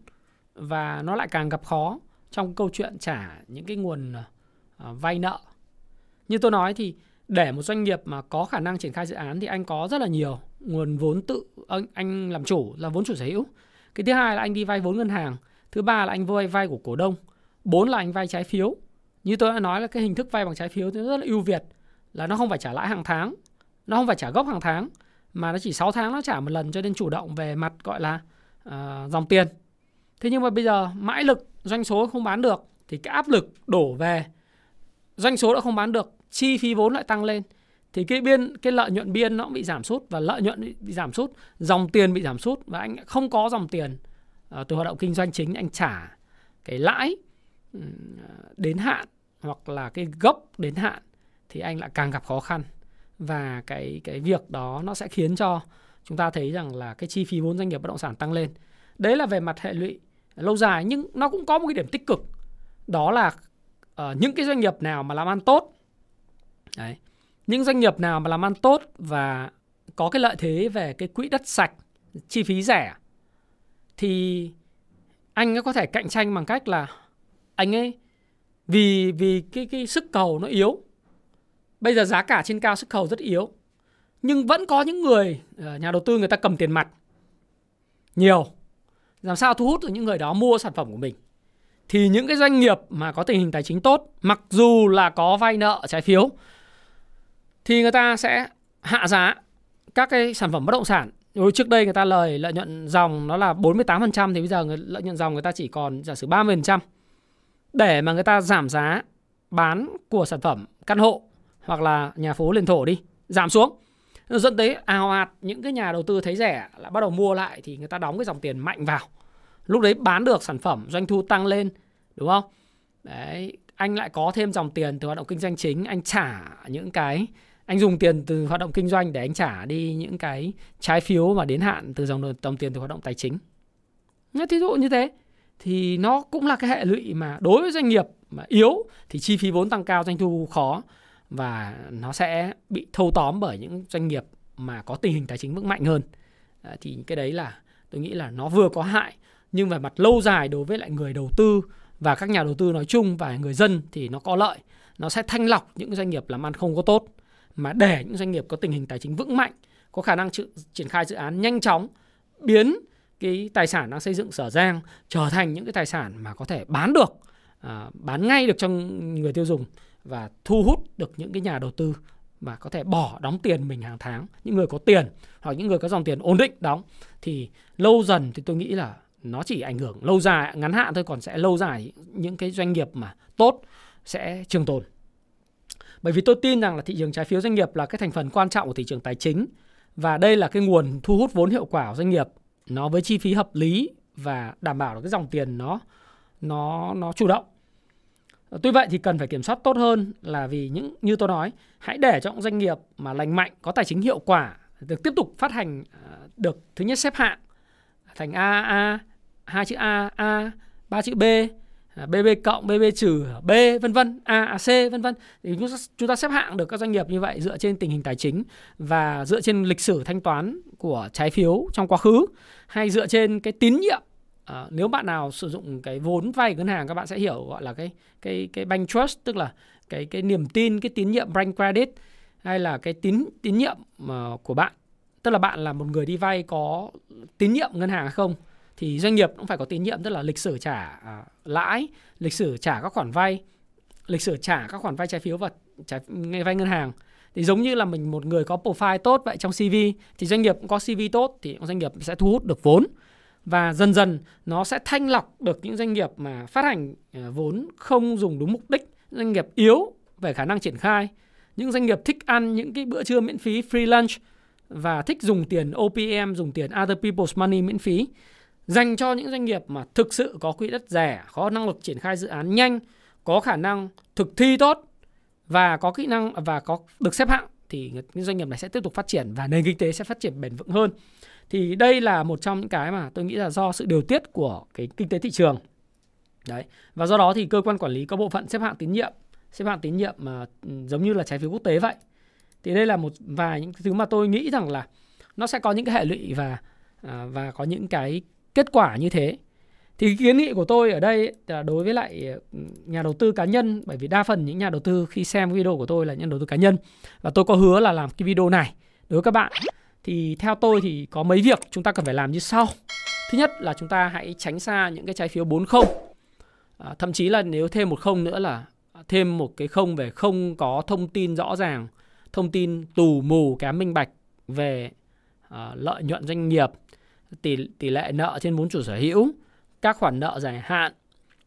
và nó lại càng gặp khó trong câu chuyện trả những cái nguồn à, vay nợ. Như tôi nói thì để một doanh nghiệp mà có khả năng triển khai dự án thì anh có rất là nhiều nguồn vốn tự anh, anh làm chủ là vốn chủ sở hữu. Cái thứ hai là anh đi vay vốn ngân hàng thứ ba là anh vay vay của cổ đông bốn là anh vay trái phiếu. Như tôi đã nói là cái hình thức vay bằng trái phiếu thì rất là ưu việt là nó không phải trả lãi hàng tháng nó không phải trả gốc hàng tháng mà nó chỉ 6 tháng nó trả một lần cho nên chủ động về mặt gọi là uh, dòng tiền. Thế nhưng mà bây giờ mãi lực doanh số không bán được thì cái áp lực đổ về doanh số đã không bán được chi phí vốn lại tăng lên thì cái biên cái lợi nhuận biên nó cũng bị giảm sút và lợi nhuận bị giảm sút dòng tiền bị giảm sút và anh không có dòng tiền. Uh, từ hoạt động kinh doanh chính anh trả cái lãi đến hạn hoặc là cái gốc đến hạn thì anh lại càng gặp khó khăn. Và cái cái việc đó nó sẽ khiến cho chúng ta thấy rằng là cái chi phí vốn doanh nghiệp bất động sản tăng lên. Đấy là về mặt hệ lụy lâu dài nhưng nó cũng có một cái điểm tích cực. Đó là uh, những cái doanh nghiệp nào mà làm ăn tốt đấy những doanh nghiệp nào mà làm ăn tốt và có cái lợi thế về cái quỹ đất sạch, chi phí rẻ, thì anh ấy có thể cạnh tranh bằng cách là anh ấy, vì vì cái cái sức cầu nó yếu, bây giờ giá cả trên cao sức cầu rất yếu, nhưng vẫn có những người ờ, nhà đầu tư người ta cầm tiền mặt nhiều, làm sao thu hút được những người đó mua sản phẩm của mình. Thì những cái doanh nghiệp mà có tình hình tài chính tốt, mặc dù là có vay nợ trái phiếu thì người ta sẽ hạ giá các cái sản phẩm bất động sản. Rồi trước đây người ta lời lợi nhuận dòng nó là 48% thì bây giờ người, lợi nhuận dòng người ta chỉ còn giả sử 30% để mà người ta giảm giá bán của sản phẩm căn hộ hoặc là nhà phố liền thổ đi giảm xuống. Dẫn tới ào ạt những cái nhà đầu tư thấy rẻ lại bắt đầu mua lại thì người ta đóng cái dòng tiền mạnh vào. Lúc đấy bán được sản phẩm doanh thu tăng lên đúng không? Đấy anh lại có thêm dòng tiền từ hoạt động kinh doanh chính anh trả những cái anh dùng tiền từ hoạt động kinh doanh để anh trả đi những cái trái phiếu mà đến hạn từ dòng dòng tiền từ hoạt động tài chính. Thí dụ như thế thì nó cũng là cái hệ lụy mà đối với doanh nghiệp mà yếu thì chi phí vốn tăng cao doanh thu khó và nó sẽ bị thâu tóm bởi những doanh nghiệp mà có tình hình tài chính vững mạnh hơn. À, thì cái đấy là tôi nghĩ là nó vừa có hại nhưng về mặt lâu dài đối với lại người đầu tư và các nhà đầu tư nói chung và người dân thì nó có lợi. Nó sẽ thanh lọc những doanh nghiệp làm ăn không có tốt mà để những doanh nghiệp có tình hình tài chính vững mạnh có khả năng triển khai dự án nhanh chóng biến cái tài sản đang xây dựng sở giang trở thành những cái tài sản mà có thể bán được à, bán ngay được cho người tiêu dùng và thu hút được những cái nhà đầu tư mà có thể bỏ đóng tiền mình hàng tháng. Những người có tiền hoặc những người có dòng tiền ổn định đóng thì lâu dần thì tôi nghĩ là nó chỉ ảnh hưởng lâu dài ngắn hạn thôi còn sẽ lâu dài những cái doanh nghiệp mà tốt sẽ trường tồn bởi vì tôi tin rằng là thị trường trái phiếu doanh nghiệp là cái thành phần quan trọng của thị trường tài chính. Và đây là cái nguồn thu hút vốn hiệu quả của doanh nghiệp. Nó với chi phí hợp lý và đảm bảo được cái dòng tiền nó nó nó chủ động. Tuy vậy thì cần phải kiểm soát tốt hơn là vì những như tôi nói, hãy để cho những doanh nghiệp mà lành mạnh, có tài chính hiệu quả được tiếp tục phát hành ờ, được thứ nhất xếp hạng. Thành AA, hai chữ A, A, ba chữ B, À, BB cộng, BB trừ, B vân vân, A, C vân vân. Thì chúng ta xếp hạng được các doanh nghiệp như vậy dựa trên tình hình tài chính và dựa trên lịch sử thanh toán của trái phiếu trong quá khứ hay dựa trên cái tín nhiệm. À, nếu bạn nào sử dụng cái vốn vay ngân hàng các bạn sẽ hiểu gọi là cái cái cái bank trust tức là cái cái niềm tin cái tín nhiệm bank credit hay là cái tín tín nhiệm ờ, của bạn. Tức là bạn là một người đi vay có tín nhiệm ngân hàng hay không thì doanh nghiệp cũng phải có tín nhiệm tức là lịch sử trả à, lãi lịch sử trả các khoản vay lịch sử trả các khoản vay trái phiếu và trái vay ngân hàng. Thì giống như là mình một người có profile tốt vậy trong CV thì doanh nghiệp cũng có CV tốt thì doanh nghiệp sẽ thu hút được vốn. Và dần dần nó sẽ thanh lọc được những doanh nghiệp mà phát hành à, vốn không dùng đúng mục đích, doanh nghiệp yếu về khả năng triển khai, những doanh nghiệp thích ăn những cái bữa trưa miễn phí free lunch và thích dùng tiền OPM, dùng tiền other people's money miễn phí dành cho những doanh nghiệp mà thực sự có quỹ đất rẻ, có năng lực triển khai dự án nhanh, có khả năng thực thi tốt và có kỹ năng và có được xếp hạng thì những doanh nghiệp này sẽ tiếp tục phát triển và nền kinh tế sẽ phát triển bền vững hơn. Thì đây là một trong những cái mà tôi nghĩ là do sự điều tiết của cái kinh tế thị trường. Đấy. Và do đó thì cơ quan quản lý có bộ phận xếp hạng tín nhiệm xếp hạng tín nhiệm mà giống như là trái phiếu quốc tế vậy. Thì đây là một vài những thứ mà tôi nghĩ rằng là nó sẽ có những cái hệ lụy và à, và có những cái kết quả như thế thì kiến nghị của tôi ở đây là đối với lại ừ, nhà đầu tư cá nhân bởi vì đa phần những nhà đầu tư khi xem video của tôi là nhà đầu tư cá nhân và tôi có hứa là làm cái video này đối với các bạn thì theo tôi thì có mấy việc chúng ta cần phải làm như sau. Thứ nhất là chúng ta hãy tránh xa những cái trái phiếu 40. À, thậm chí là nếu thêm một không nữa là thêm một cái không về không có thông tin rõ ràng, thông tin tù mù kém minh bạch về à, lợi nhuận doanh nghiệp, tỷ tỷ lệ nợ trên vốn chủ sở hữu, các khoản nợ dài hạn,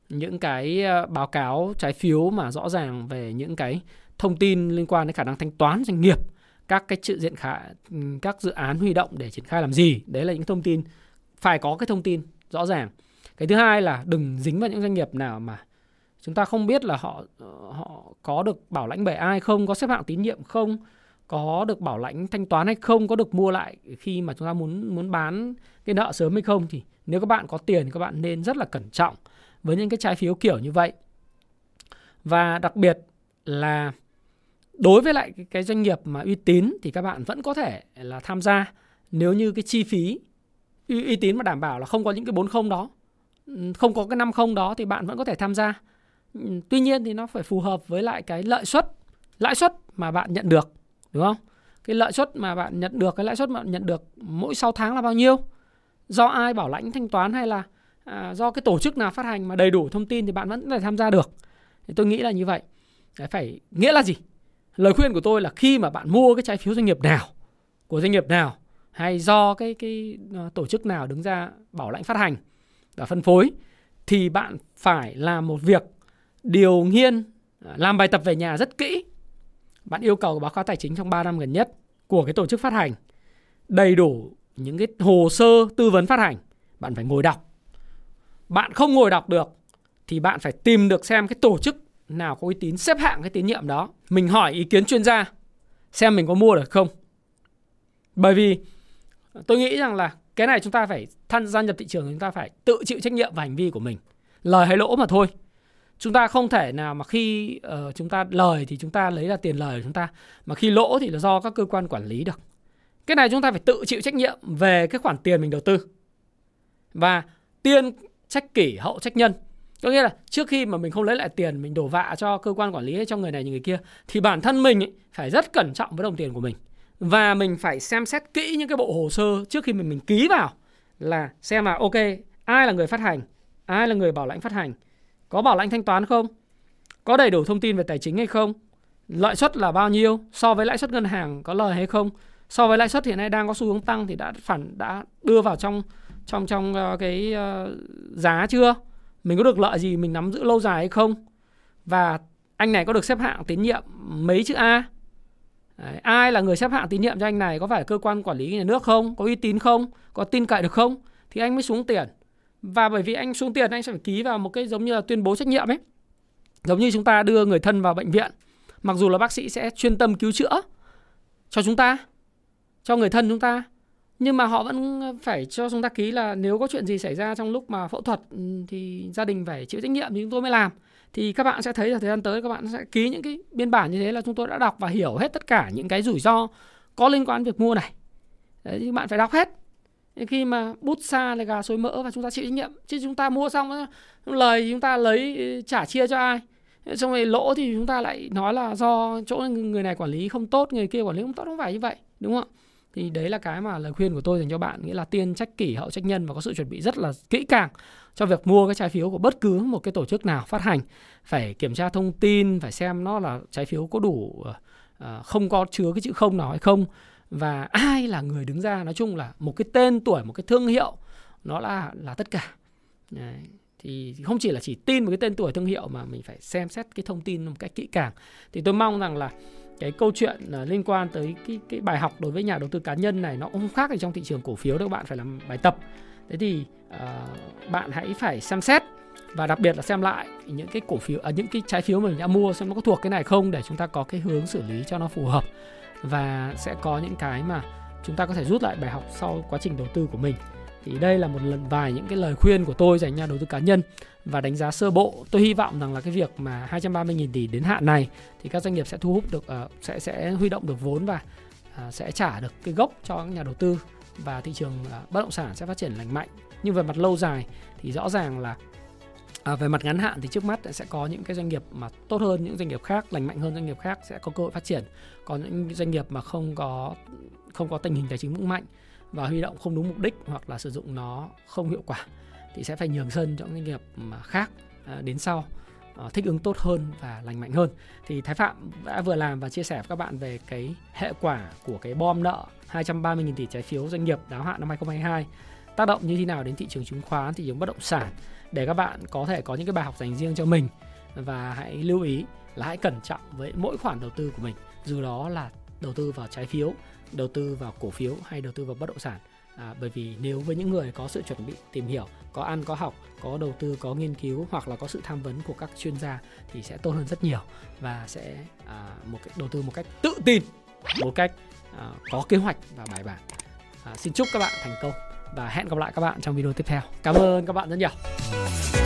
những cái ờ, báo cáo trái phiếu mà rõ ràng về những cái thông tin liên quan đến khả năng thanh toán doanh nghiệp các cái sự diện khả ừ, các dự án huy động để triển khai làm gì đấy là những thông tin phải có cái thông tin rõ ràng. Cái thứ hai là đừng dính vào những doanh nghiệp nào mà chúng ta không biết là họ ờ, họ có được bảo lãnh bởi ai không có xếp hạng tín nhiệm không có được bảo lãnh thanh toán hay không có được mua lại khi mà chúng ta muốn muốn bán cái nợ sớm hay không thì nếu các bạn có tiền các bạn nên rất là cẩn trọng với những cái trái phiếu kiểu như vậy. Và đặc biệt là đối với lại cái doanh nghiệp mà uy tín thì các bạn vẫn có thể là tham gia. Nếu như cái chi phí uy, uy tín mà đảm bảo là không có những cái bốn không đó không có cái năm không đó thì bạn vẫn có thể tham gia. Tuy nhiên thì nó phải phù hợp với lại cái lợi suất lãi suất mà bạn nhận được đúng không? Cái lợi suất mà bạn nhận được cái lãi suất mà bạn nhận được mỗi 6 tháng là bao nhiêu? Do ai bảo lãnh thanh toán hay là à, do cái tổ chức nào phát hành mà đầy đủ thông tin thì bạn vẫn có thể tham gia được? Thì tôi nghĩ là như vậy. Đấy, phải nghĩa là gì? Lời khuyên của tôi là khi mà bạn mua cái trái phiếu doanh nghiệp nào của doanh nghiệp nào hay do cái cái ờ, tổ chức nào đứng ra bảo lãnh phát hành và phân phối thì bạn phải làm một việc điều nghiên à, làm bài tập về nhà rất kỹ bạn yêu cầu báo cáo tài chính trong 3 năm gần nhất của cái tổ chức phát hành. Đầy đủ những cái hồ sơ tư vấn phát hành, bạn phải ngồi đọc. Bạn không ngồi đọc được thì bạn phải tìm được xem cái tổ chức nào có uy tín xếp hạng cái tín nhiệm đó. Mình hỏi ý kiến chuyên gia xem mình có mua được không. Bởi vì tôi nghĩ rằng là cái này chúng ta phải tham gia nhập thị trường, chúng ta phải tự chịu trách nhiệm về hành vi của mình. Lời hay lỗ mà thôi chúng ta không thể nào mà khi uh, chúng ta lời thì chúng ta lấy là tiền lời của chúng ta mà khi lỗ thì là do các cơ quan quản lý được. Cái này chúng ta phải tự chịu trách nhiệm về cái khoản tiền mình đầu tư. Và tiên trách kỷ hậu trách nhân. Có nghĩa là trước khi mà mình không lấy lại tiền mình đổ vạ cho cơ quan quản lý hay cho người này người kia thì bản thân mình ấy, phải rất cẩn trọng với đồng tiền của mình. Và mình phải xem xét kỹ những cái bộ hồ sơ trước khi mình mình ký vào là xem là ok ai là người phát hành ai là người bảo lãnh phát hành có bảo lãnh thanh toán không? Có đầy đủ thông tin về tài chính hay không? Lãi suất là bao nhiêu so với lãi suất ngân hàng có lời hay không? So với lãi suất hiện nay đang có xu hướng tăng thì đã phản đã đưa vào trong trong trong ờ, cái ờ, giá chưa? Mình có được lợi gì mình nắm giữ lâu dài hay không? Và anh này có được xếp hạng tín nhiệm mấy chữ A? Đấy, ai là người xếp hạng tín nhiệm cho anh này? Có phải cơ quan quản lý nhà nước không? Có uy tín không? Có tin cậy được không? Thì anh mới xuống tiền và bởi vì anh xuống tiền, anh sẽ phải ký vào một cái giống như là tuyên bố trách nhiệm ấy. Giống như chúng ta đưa người thân vào bệnh viện, mặc dù là bác sĩ sẽ chuyên tâm cứu chữa cho chúng ta, cho người thân chúng ta, nhưng mà họ vẫn phải cho chúng ta ký là nếu có chuyện gì xảy ra trong lúc mà phẫu thuật ừ, thì gia đình phải chịu trách nhiệm thì chúng tôi mới làm. Thì các bạn sẽ thấy là thời gian tới các bạn sẽ ký những cái biên bản như thế là chúng tôi đã đọc và hiểu hết tất cả những cái rủi ro có liên quan việc mua này. Đấy, các bạn phải đọc hết khi mà bút xa là gà xối mỡ và chúng ta chịu trách nhiệm. Chứ chúng ta mua xong lời chúng ta lấy ừ, trả chia cho ai? Xong rồi lỗ thì chúng ta lại nói là do chỗ người này quản lý không tốt, người kia quản lý không tốt, không phải như vậy, đúng không? Thì đấy là cái mà lời khuyên của tôi dành cho bạn, nghĩa là tiên trách kỷ hậu trách nhân và có sự chuẩn bị rất là kỹ càng cho việc mua cái trái phiếu của bất cứ một cái tổ chức nào phát hành. Phải kiểm tra thông tin, phải xem nó là trái phiếu có đủ ờ, ờ, không có chứa cái chữ không nào hay không và ai là người đứng ra nói chung là một cái tên tuổi một cái thương hiệu nó là là tất cả. Đấy. thì không chỉ là chỉ tin một cái tên tuổi thương hiệu mà mình phải xem xét cái thông tin một cách kỹ càng. Thì tôi mong rằng là cái câu chuyện à, liên quan tới cái cái bài học đối với nhà đầu tư cá nhân này nó không khác ở trong thị trường cổ phiếu đâu các bạn phải làm bài tập. Thế thì uh, bạn hãy phải xem xét và đặc biệt là xem lại những cái cổ phiếu à, những cái trái phiếu mình đã mua xem nó có thuộc cái này không để chúng ta có cái hướng xử lý cho nó phù hợp và sẽ có những cái mà chúng ta có thể rút lại bài học sau quá trình đầu tư của mình. Thì đây là một lần vài những cái lời khuyên của tôi dành cho đầu tư cá nhân. Và đánh giá sơ bộ tôi hy vọng rằng là cái việc mà 230.000 tỷ đến hạn này thì các doanh nghiệp sẽ thu hút được uh, sẽ sẽ huy động được vốn và uh, sẽ trả được cái gốc cho các nhà đầu tư. Và thị trường uh, bất động sản sẽ phát triển lành mạnh. Nhưng về mặt lâu dài thì rõ ràng là À, về mặt ngắn hạn thì trước mắt sẽ có những cái doanh nghiệp mà tốt hơn những doanh nghiệp khác, lành mạnh hơn doanh nghiệp khác sẽ có cơ hội phát triển. Còn những doanh nghiệp mà không có không có tình hình tài chính vững mạnh và huy động không đúng mục đích hoặc là sử dụng nó không hiệu quả thì sẽ phải nhường sân cho doanh nghiệp mà khác à, đến sau à, thích ứng tốt hơn và lành mạnh hơn. Thì Thái Phạm đã vừa làm và chia sẻ với các bạn về cái hệ quả của cái bom nợ 230.000 tỷ trái phiếu doanh nghiệp đáo hạn năm 2022 tác động như thế nào đến thị trường chứng khoán, thị trường bất động sản để các bạn có thể có những cái bài học dành riêng cho mình. Và hãy lưu ý là hãy cẩn trọng với mỗi khoản đầu tư của mình dù đó là đầu tư vào trái phiếu đầu tư vào cổ phiếu hay đầu tư vào bất động sản. À, bởi vì nếu với những người có sự chuẩn bị tìm hiểu có ăn có học có đầu tư có nghiên cứu hoặc là có sự tham vấn của các chuyên gia thì sẽ tốt hơn rất nhiều và sẽ à, một cái đầu tư một cách tự tin một cách à, có kế hoạch và bài bản. À, xin chúc các bạn thành công và hẹn gặp lại các bạn trong video tiếp theo. Cảm ơn các bạn rất nhiều.